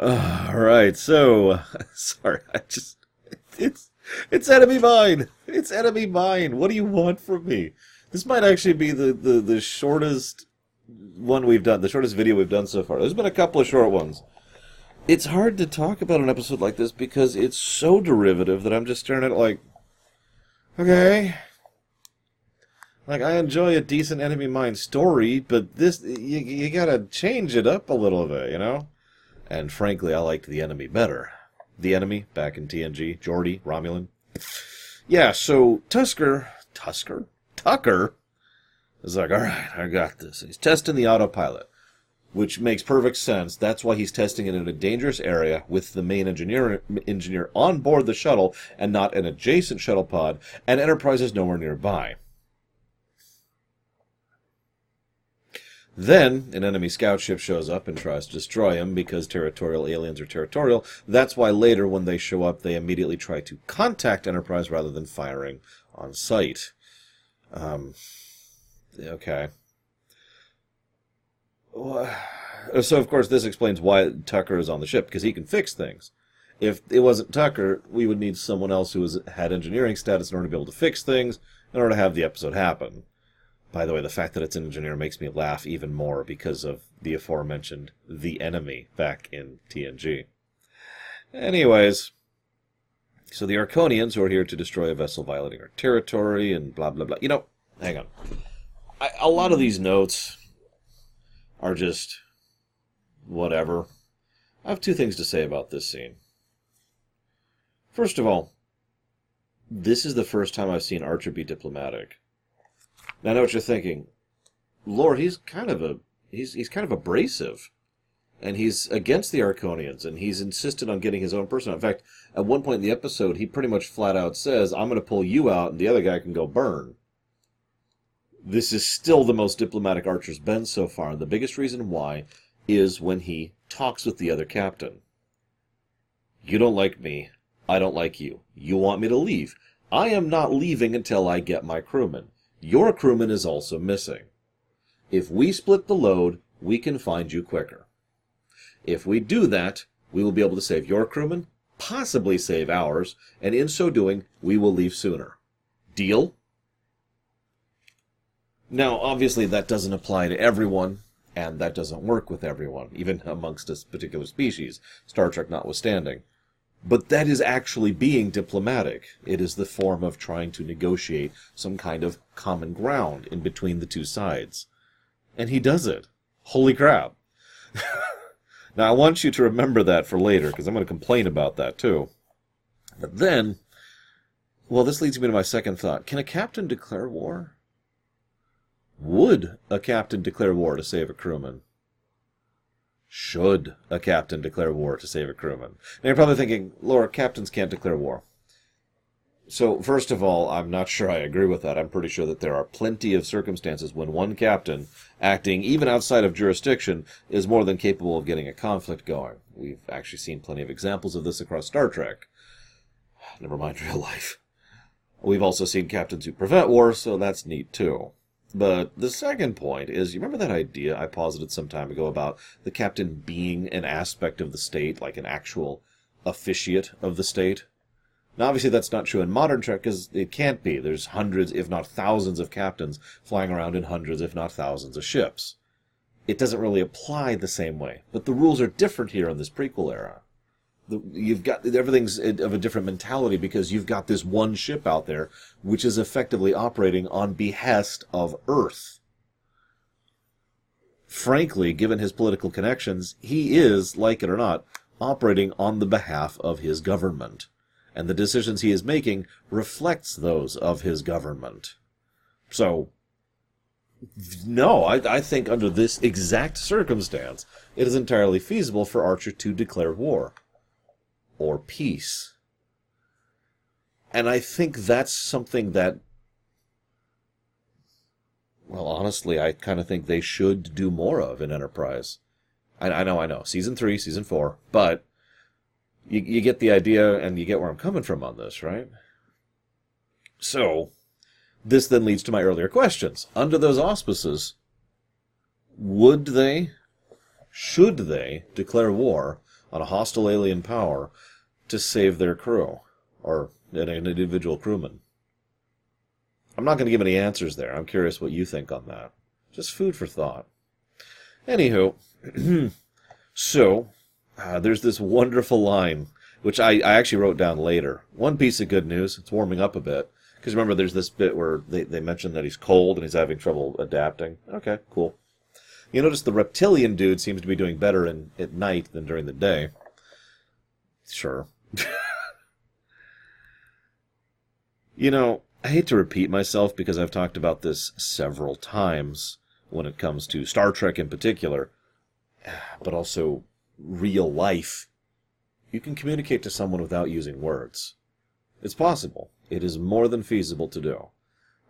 All right, so sorry, I just it's it's enemy mine. It's enemy mine. What do you want from me? This might actually be the, the, the shortest one we've done, the shortest video we've done so far. There's been a couple of short ones. It's hard to talk about an episode like this because it's so derivative that I'm just staring at it like, okay. Like I enjoy a decent enemy mine story, but this you, you gotta change it up a little bit, you know. And frankly, I liked the enemy better. The enemy back in TNG, Geordi, Romulan. Yeah, so Tusker, Tusker, Tucker is like, all right, I got this. He's testing the autopilot, which makes perfect sense. That's why he's testing it in a dangerous area with the main engineer engineer on board the shuttle and not an adjacent shuttle pod, and Enterprise is nowhere nearby. Then, an enemy scout ship shows up and tries to destroy him because territorial aliens are territorial. That's why later, when they show up, they immediately try to contact Enterprise rather than firing on sight. Um, okay. So, of course, this explains why Tucker is on the ship, because he can fix things. If it wasn't Tucker, we would need someone else who was, had engineering status in order to be able to fix things, in order to have the episode happen. By the way, the fact that it's an engineer makes me laugh even more because of the aforementioned The Enemy back in TNG. Anyways, so the Arkonians who are here to destroy a vessel violating our territory and blah blah blah. You know, hang on. I, a lot of these notes are just whatever. I have two things to say about this scene. First of all, this is the first time I've seen Archer be diplomatic. Now I know what you're thinking. Lord, he's kind of a he's he's kind of abrasive. And he's against the Arkonians, and he's insisted on getting his own person. In fact, at one point in the episode, he pretty much flat out says, I'm going to pull you out, and the other guy can go burn. This is still the most diplomatic Archer's been so far, and the biggest reason why is when he talks with the other captain. You don't like me. I don't like you. You want me to leave. I am not leaving until I get my crewmen. Your crewman is also missing. If we split the load, we can find you quicker. If we do that, we will be able to save your crewman, possibly save ours, and in so doing, we will leave sooner. Deal? Now, obviously, that doesn't apply to everyone, and that doesn't work with everyone, even amongst a particular species, Star Trek notwithstanding. But that is actually being diplomatic. It is the form of trying to negotiate some kind of common ground in between the two sides. And he does it. Holy crap. now, I want you to remember that for later, because I'm going to complain about that too. But then, well, this leads me to my second thought. Can a captain declare war? Would a captain declare war to save a crewman? Should a captain declare war to save a crewman? Now you're probably thinking, Laura, captains can't declare war. So, first of all, I'm not sure I agree with that. I'm pretty sure that there are plenty of circumstances when one captain, acting even outside of jurisdiction, is more than capable of getting a conflict going. We've actually seen plenty of examples of this across Star Trek. Never mind real life. We've also seen captains who prevent war, so that's neat too. But the second point is you remember that idea I posited some time ago about the captain being an aspect of the state, like an actual officiate of the state? Now, obviously, that's not true in modern Trek because it can't be. There's hundreds, if not thousands, of captains flying around in hundreds, if not thousands, of ships. It doesn't really apply the same way. But the rules are different here in this prequel era the, you've got everything's of a different mentality because you've got this one ship out there which is effectively operating on behest of Earth. Frankly, given his political connections, he is, like it or not, operating on the behalf of his government. And the decisions he is making reflects those of his government. So, no, I, I think under this exact circumstance, it is entirely feasible for Archer to declare war or peace. And I think that's something that, well, honestly, I kind of think they should do more of in Enterprise. I, I know, I know. Season three, season four, but you, you get the idea and you get where I'm coming from on this, right? So, this then leads to my earlier questions. Under those auspices, would they should they declare war on a hostile alien power to save their crew or an individual crewman? I'm not going to give any answers there. I'm curious what you think on that. Just food for thought. Anywho, so uh, there's this wonderful line which I, I actually wrote down later. One piece of good news. It's warming up a bit. Because remember, there's this bit where they, they mention that he's cold and he's having trouble adapting. Okay, cool. You notice the reptilian dude seems to be doing better in at night than during the day. Sure. you know, I hate to repeat myself because I've talked about this several times when it comes to Star Trek in particular, but also real life. You can communicate to someone without using words. It's possible. It is more than feasible to do.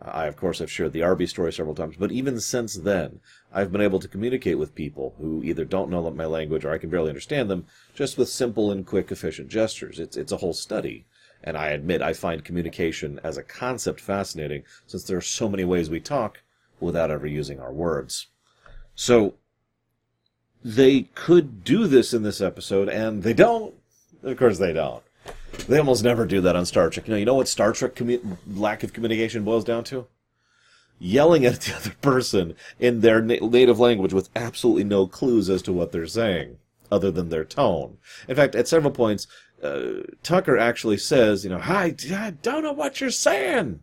I, of course, have shared the Arby story several times, but even since then, I've been able to communicate with people who either don't know my language or I can barely understand them just with simple and quick, efficient gestures. It's, it's a whole study. And I admit I find communication as a concept fascinating since there are so many ways we talk without ever using our words. So, they could do this in this episode, and they don't. Of course, they don't. They almost never do that on Star Trek. You know, you know what Star Trek commu- lack of communication boils down to? Yelling at the other person in their na- native language with absolutely no clues as to what they're saying, other than their tone. In fact, at several points, uh, Tucker actually says, you know, I, I don't know what you're saying.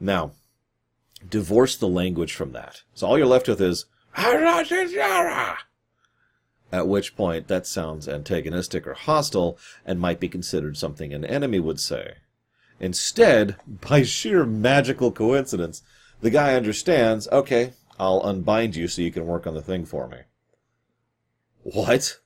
Now, divorce the language from that. So all you're left with is, at which point that sounds antagonistic or hostile and might be considered something an enemy would say. Instead, by sheer magical coincidence, the guy understands, okay, I'll unbind you so you can work on the thing for me. What?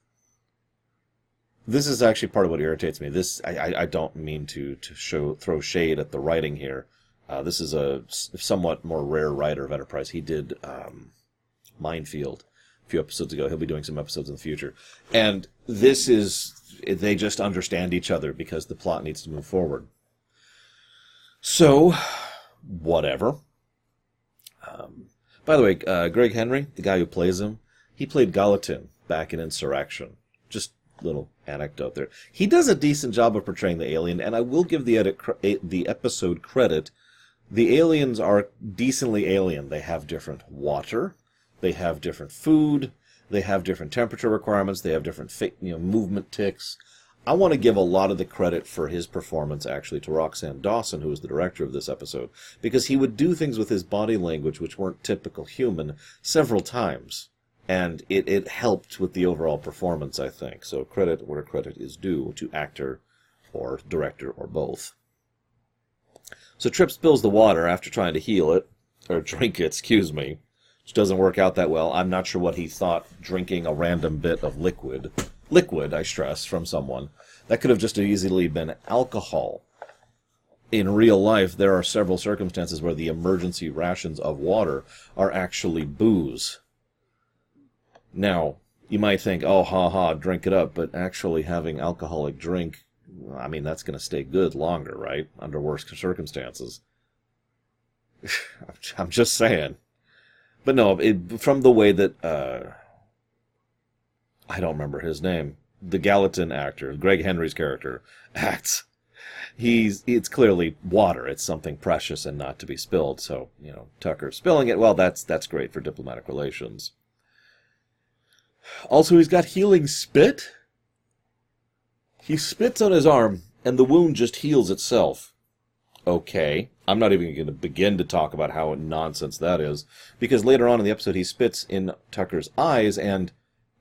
This is actually part of what irritates me. This I, I, don't mean to, to show throw shade at the writing here. Uh, this is a somewhat more rare writer of Enterprise. He did um, Minefield few episodes ago. He'll be doing some episodes in the future. And this is, they just understand each other because the plot needs to move forward. So, whatever. Um, by the way, uh, Greg Henry, the guy who plays him, he played Gallatin back in Insurrection. Just little anecdote there. He does a decent job of portraying the alien, and I will give the edit the episode credit. The aliens are decently alien. They have different water. They have different food. They have different temperature requirements. They have different you know movement ticks. I want to give a lot of the credit for his performance actually to Roxann Dawson, who was the director of this episode, because he would do things with his body language which weren't typical human several times. And it, it helped with the overall performance, I think. So credit where credit is due to actor or director or both. So Trip spills the water after trying to heal it, or drink it, excuse me which doesn't work out that well. I'm not sure what he thought drinking a random bit of liquid, liquid, I stress, from someone. That could have just easily been alcohol. In real life, there are several circumstances where the emergency rations of water are actually booze. Now, you might think, oh, ha ha, drink it up, but actually having alcoholic drink, I mean, that's going to stay good longer, right? Under worse circumstances. I'm just saying. But no, it, from the way that uh, I don't remember his name, the Gallatin actor, Greg Henry's character, acts. He's it's clearly water. It's something precious and not to be spilled. So you know, Tucker spilling it. Well, that's that's great for diplomatic relations. Also, he's got healing spit. He spits on his arm, and the wound just heals itself. Okay. I'm not even going to begin to talk about how nonsense that is, because later on in the episode he spits in Tucker's eyes and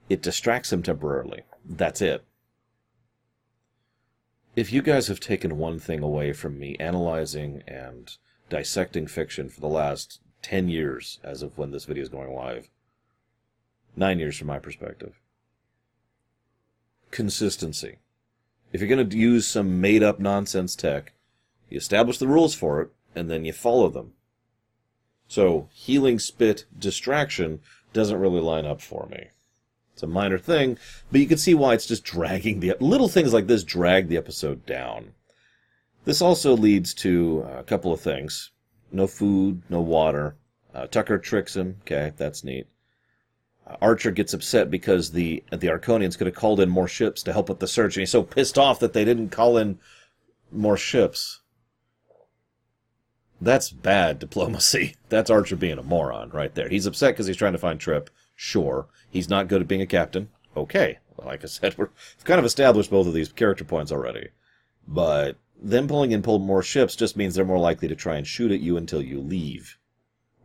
it distracts him temporarily. That's it. If you guys have taken one thing away from me analyzing and dissecting fiction for the last 10 years, as of when this video is going live, nine years from my perspective, consistency. If you're going to use some made up nonsense tech, you establish the rules for it, and then you follow them. So, healing spit distraction doesn't really line up for me. It's a minor thing, but you can see why it's just dragging the little things like this drag the episode down. This also leads to a couple of things: no food, no water. Uh, Tucker tricks him. Okay, that's neat. Archer gets upset because the the Arkonians could have called in more ships to help with the search, and he's so pissed off that they didn't call in more ships. That's bad diplomacy. That's Archer being a moron right there. He's upset because he's trying to find Trip. Sure. He's not good at being a captain. Okay. Like I said, we've kind of established both of these character points already. But them pulling in pull more ships just means they're more likely to try and shoot at you until you leave.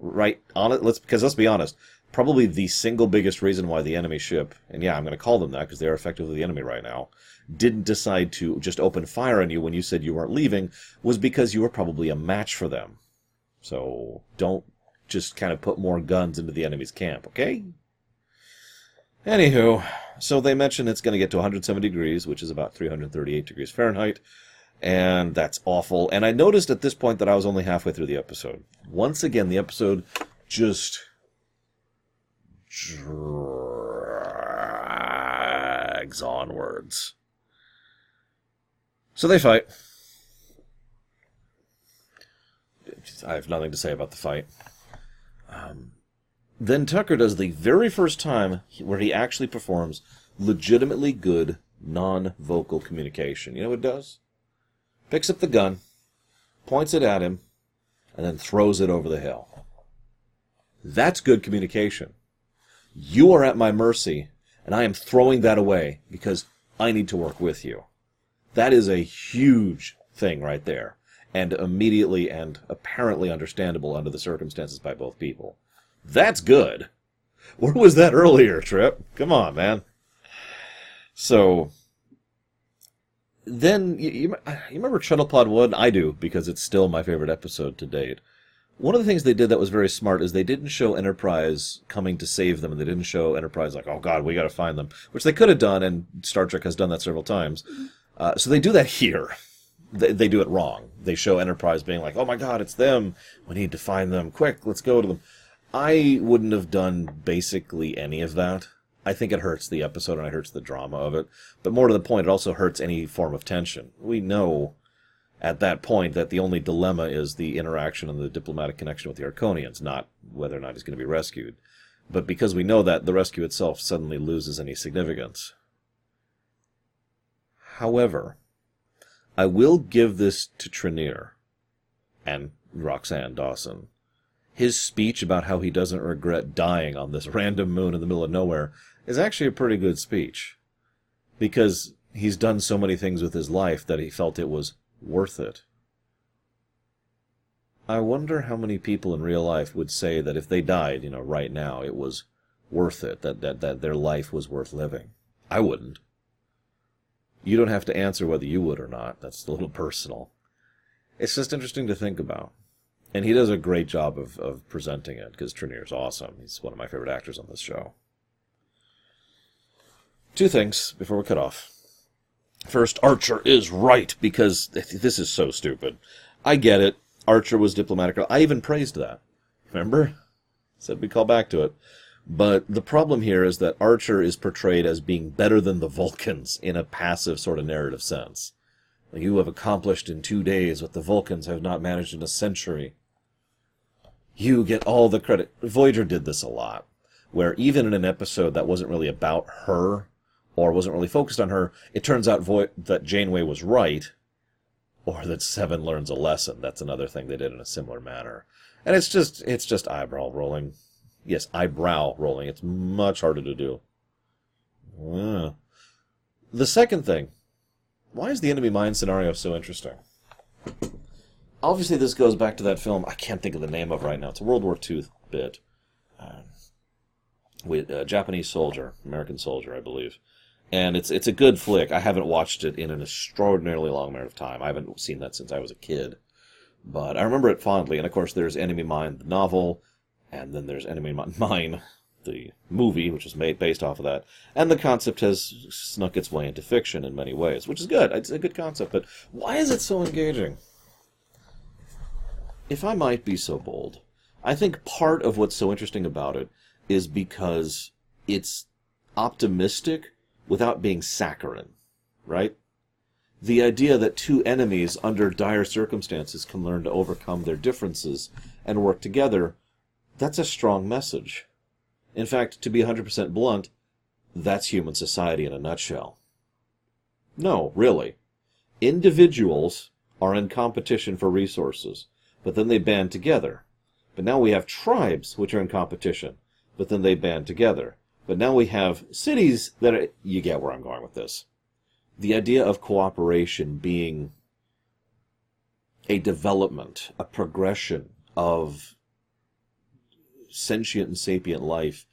Right? On it, let's because let's be honest. Probably the single biggest reason why the enemy ship, and yeah, I'm going to call them that because they are effectively the enemy right now, didn't decide to just open fire on you when you said you weren't leaving was because you were probably a match for them. So don't just kind of put more guns into the enemy's camp, okay? Anywho, so they mentioned it's going to get to 170 degrees, which is about 338 degrees Fahrenheit, and that's awful. And I noticed at this point that I was only halfway through the episode. Once again, the episode just drags onwards. So they fight. I have nothing to say about the fight. Um, then Tucker does the very first time where he actually performs legitimately good non-vocal communication. You know what it does? Picks up the gun, points it at him, and then throws it over the hill. That's good communication. You are at my mercy, and I am throwing that away because I need to work with you. That is a huge thing right there, and immediately and apparently understandable under the circumstances by both people. That's good. Where was that earlier, Trip? Come on, man. So, then you, you, you remember Shuttlepod One? I do because it's still my favorite episode to date. One of the things they did that was very smart is they didn't show Enterprise coming to save them, and they didn't show Enterprise like, "Oh God, we got to find them," which they could have done, and Star Trek has done that several times. Uh, so they do that here. They, they do it wrong. They show Enterprise being like, "Oh my God, it's them! We need to find them! Quick, let's go to them." I wouldn't have done basically any of that. I think it hurts the episode and it hurts the drama of it. But more to the point, it also hurts any form of tension. We know at that point that the only dilemma is the interaction and the diplomatic connection with the Arkonians, not whether or not he's going to be rescued. But because we know that, the rescue itself suddenly loses any significance. However, I will give this to Trinneer and Roxann Dawson. His speech about how he doesn't regret dying on this random moon in the middle of nowhere is actually a pretty good speech. Because he's done so many things with his life that he felt it was worth it. I wonder how many people in real life would say that if they died, you know, right now, it was worth it, that, that, that their life was worth living. I wouldn't. You don't have to answer whether you would or not. That's a little personal. It's just interesting to think about. And he does a great job of, of presenting it because Trinneer's awesome. He's one of my favorite actors on this show. Two things before we cut off. First, Archer is right because this is so stupid. I get it. Archer was diplomatic. I even praised that. Remember? Said we call back to it. But the problem here is that Archer is portrayed as being better than the Vulcans in a passive sort of narrative sense. You have accomplished in two days what the Vulcans have not managed in a century. You get all the credit. Voyager did this a lot, where even in an episode that wasn't really about her, or wasn't really focused on her, it turns out Vo- that Janeway was right, or that Seven learns a lesson. That's another thing they did in a similar manner. And it's just it's just eyebrow rolling. Yes, eyebrow rolling. It's much harder to do. Yeah. The second thing, why is the enemy mind scenario so interesting? Obviously, this goes back to that film. I can't think of the name of right now. It's a World War II bit. Uh, with a Japanese soldier, American soldier, I believe and it's it's a good flick. I haven't watched it in an extraordinarily long amount of time. I haven't seen that since I was a kid, but I remember it fondly. And of course, there's Enemy Mine, the novel, and then there's Enemy Mine, the movie, which was made based off of that. And the concept has snuck its way into fiction in many ways, which is good. It's a good concept, but why is it so engaging? If I might be so bold, I think part of what's so interesting about it is because it's optimistic without being saccharine, right? The idea that two enemies under dire circumstances can learn to overcome their differences and work together, that's a strong message. In fact, to be 100% blunt, that's human society in a nutshell. No, really. Individuals are in competition for resources, but then they band together. But now we have tribes which are in competition, but then they band together. But now we have cities that are, you get where I'm going with this. The idea of cooperation being a development, a progression of sentient and sapient life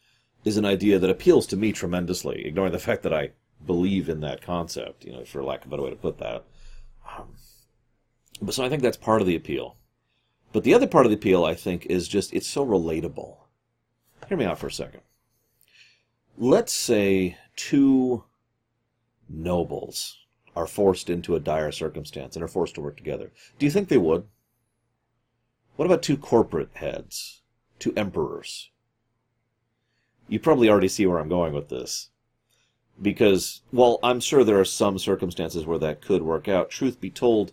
is an idea that appeals to me tremendously, ignoring the fact that I believe in that concept, you know, for lack of a better way to put that. Um, but so I think that's part of the appeal. But the other part of the appeal, I think, is just it's so relatable. Hear me out for a second. Let's say two nobles are forced into a dire circumstance and are forced to work together. Do you think they would? What about two corporate heads? Two emperors? You probably already see where I'm going with this. Because, while I'm sure there are some circumstances where that could work out. Truth be told,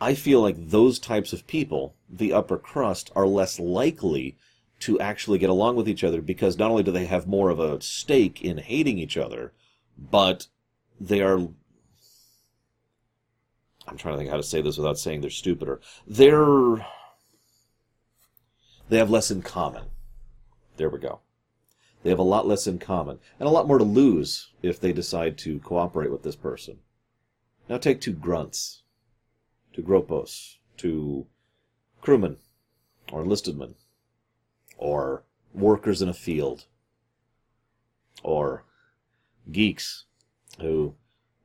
I feel like those types of people, the upper crust, are less likely to actually get along with each other because not only do they have more of a stake in hating each other, but they are. I'm trying to think how to say this without saying they're stupider. They're. They have less in common. There we go. They have a lot less in common, and a lot more to lose if they decide to cooperate with this person. Now take two grunts, two gropos, two crewmen, or enlisted men, or workers in a field, or geeks who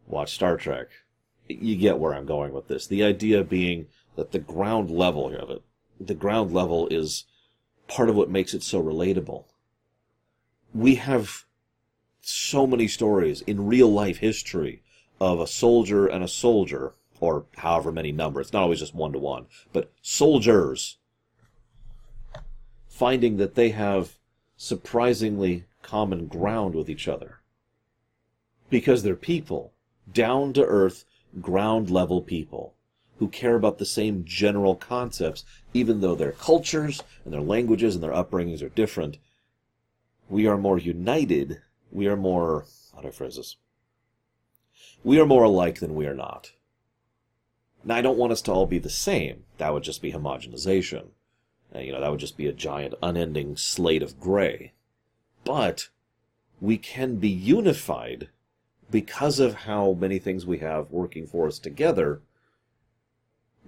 watch Star Trek. You get where I'm going with this. The idea being that the ground level of it, the ground level is part of what makes it so relatable. We have so many stories in real life history of a soldier and a soldier, or however many number. It's not always just one to one, but soldiers finding that they have surprisingly common ground with each other because they're people, down to earth, ground level people who care about the same general concepts, even though their cultures and their languages and their upbringings are different. We are more united. We are more, how do I phrase this? We are more alike than we are not. Now, I don't want us to all be the same. That would just be homogenization. You know, that would just be a giant, unending slate of gray. But we can be unified because of how many things we have working for us together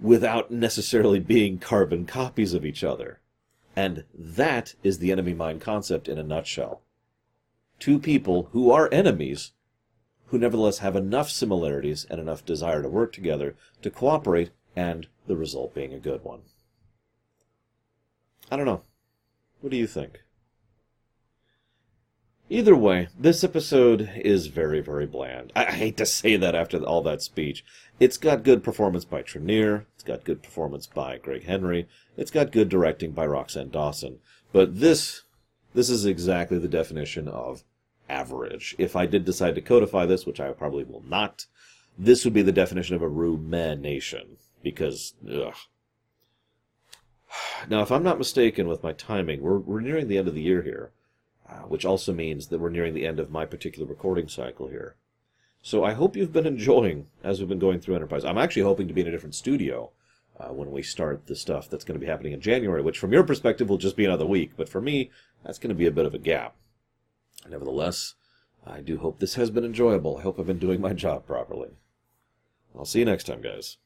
without necessarily being carbon copies of each other. And that is the enemy mind concept in a nutshell. Two people who are enemies, who nevertheless have enough similarities and enough desire to work together to cooperate, and the result being a good one. I don't know. What do you think? Either way, this episode is very, very bland. I, I, hate to say that after all that speech. It's got good performance by Trinneer. It's got good performance by Greg Henry. It's got good directing by Roxann Dawson. But this, this is exactly the definition of average. If I did decide to codify this, which I probably will not, this would be the definition of a rumination. Because, ugh. Now, if I'm not mistaken with my timing, we're, we're nearing the end of the year here. Uh, which also means that we're nearing the end of my particular recording cycle here. So I hope you've been enjoying as we've been going through Enterprise. I'm actually hoping to be in a different studio uh, when we start the stuff that's going to be happening in January, which from your perspective will just be another week, but for me, that's going to be a bit of a gap. Nevertheless, I do hope this has been enjoyable. I hope I've been doing my job properly. I'll see you next time, guys.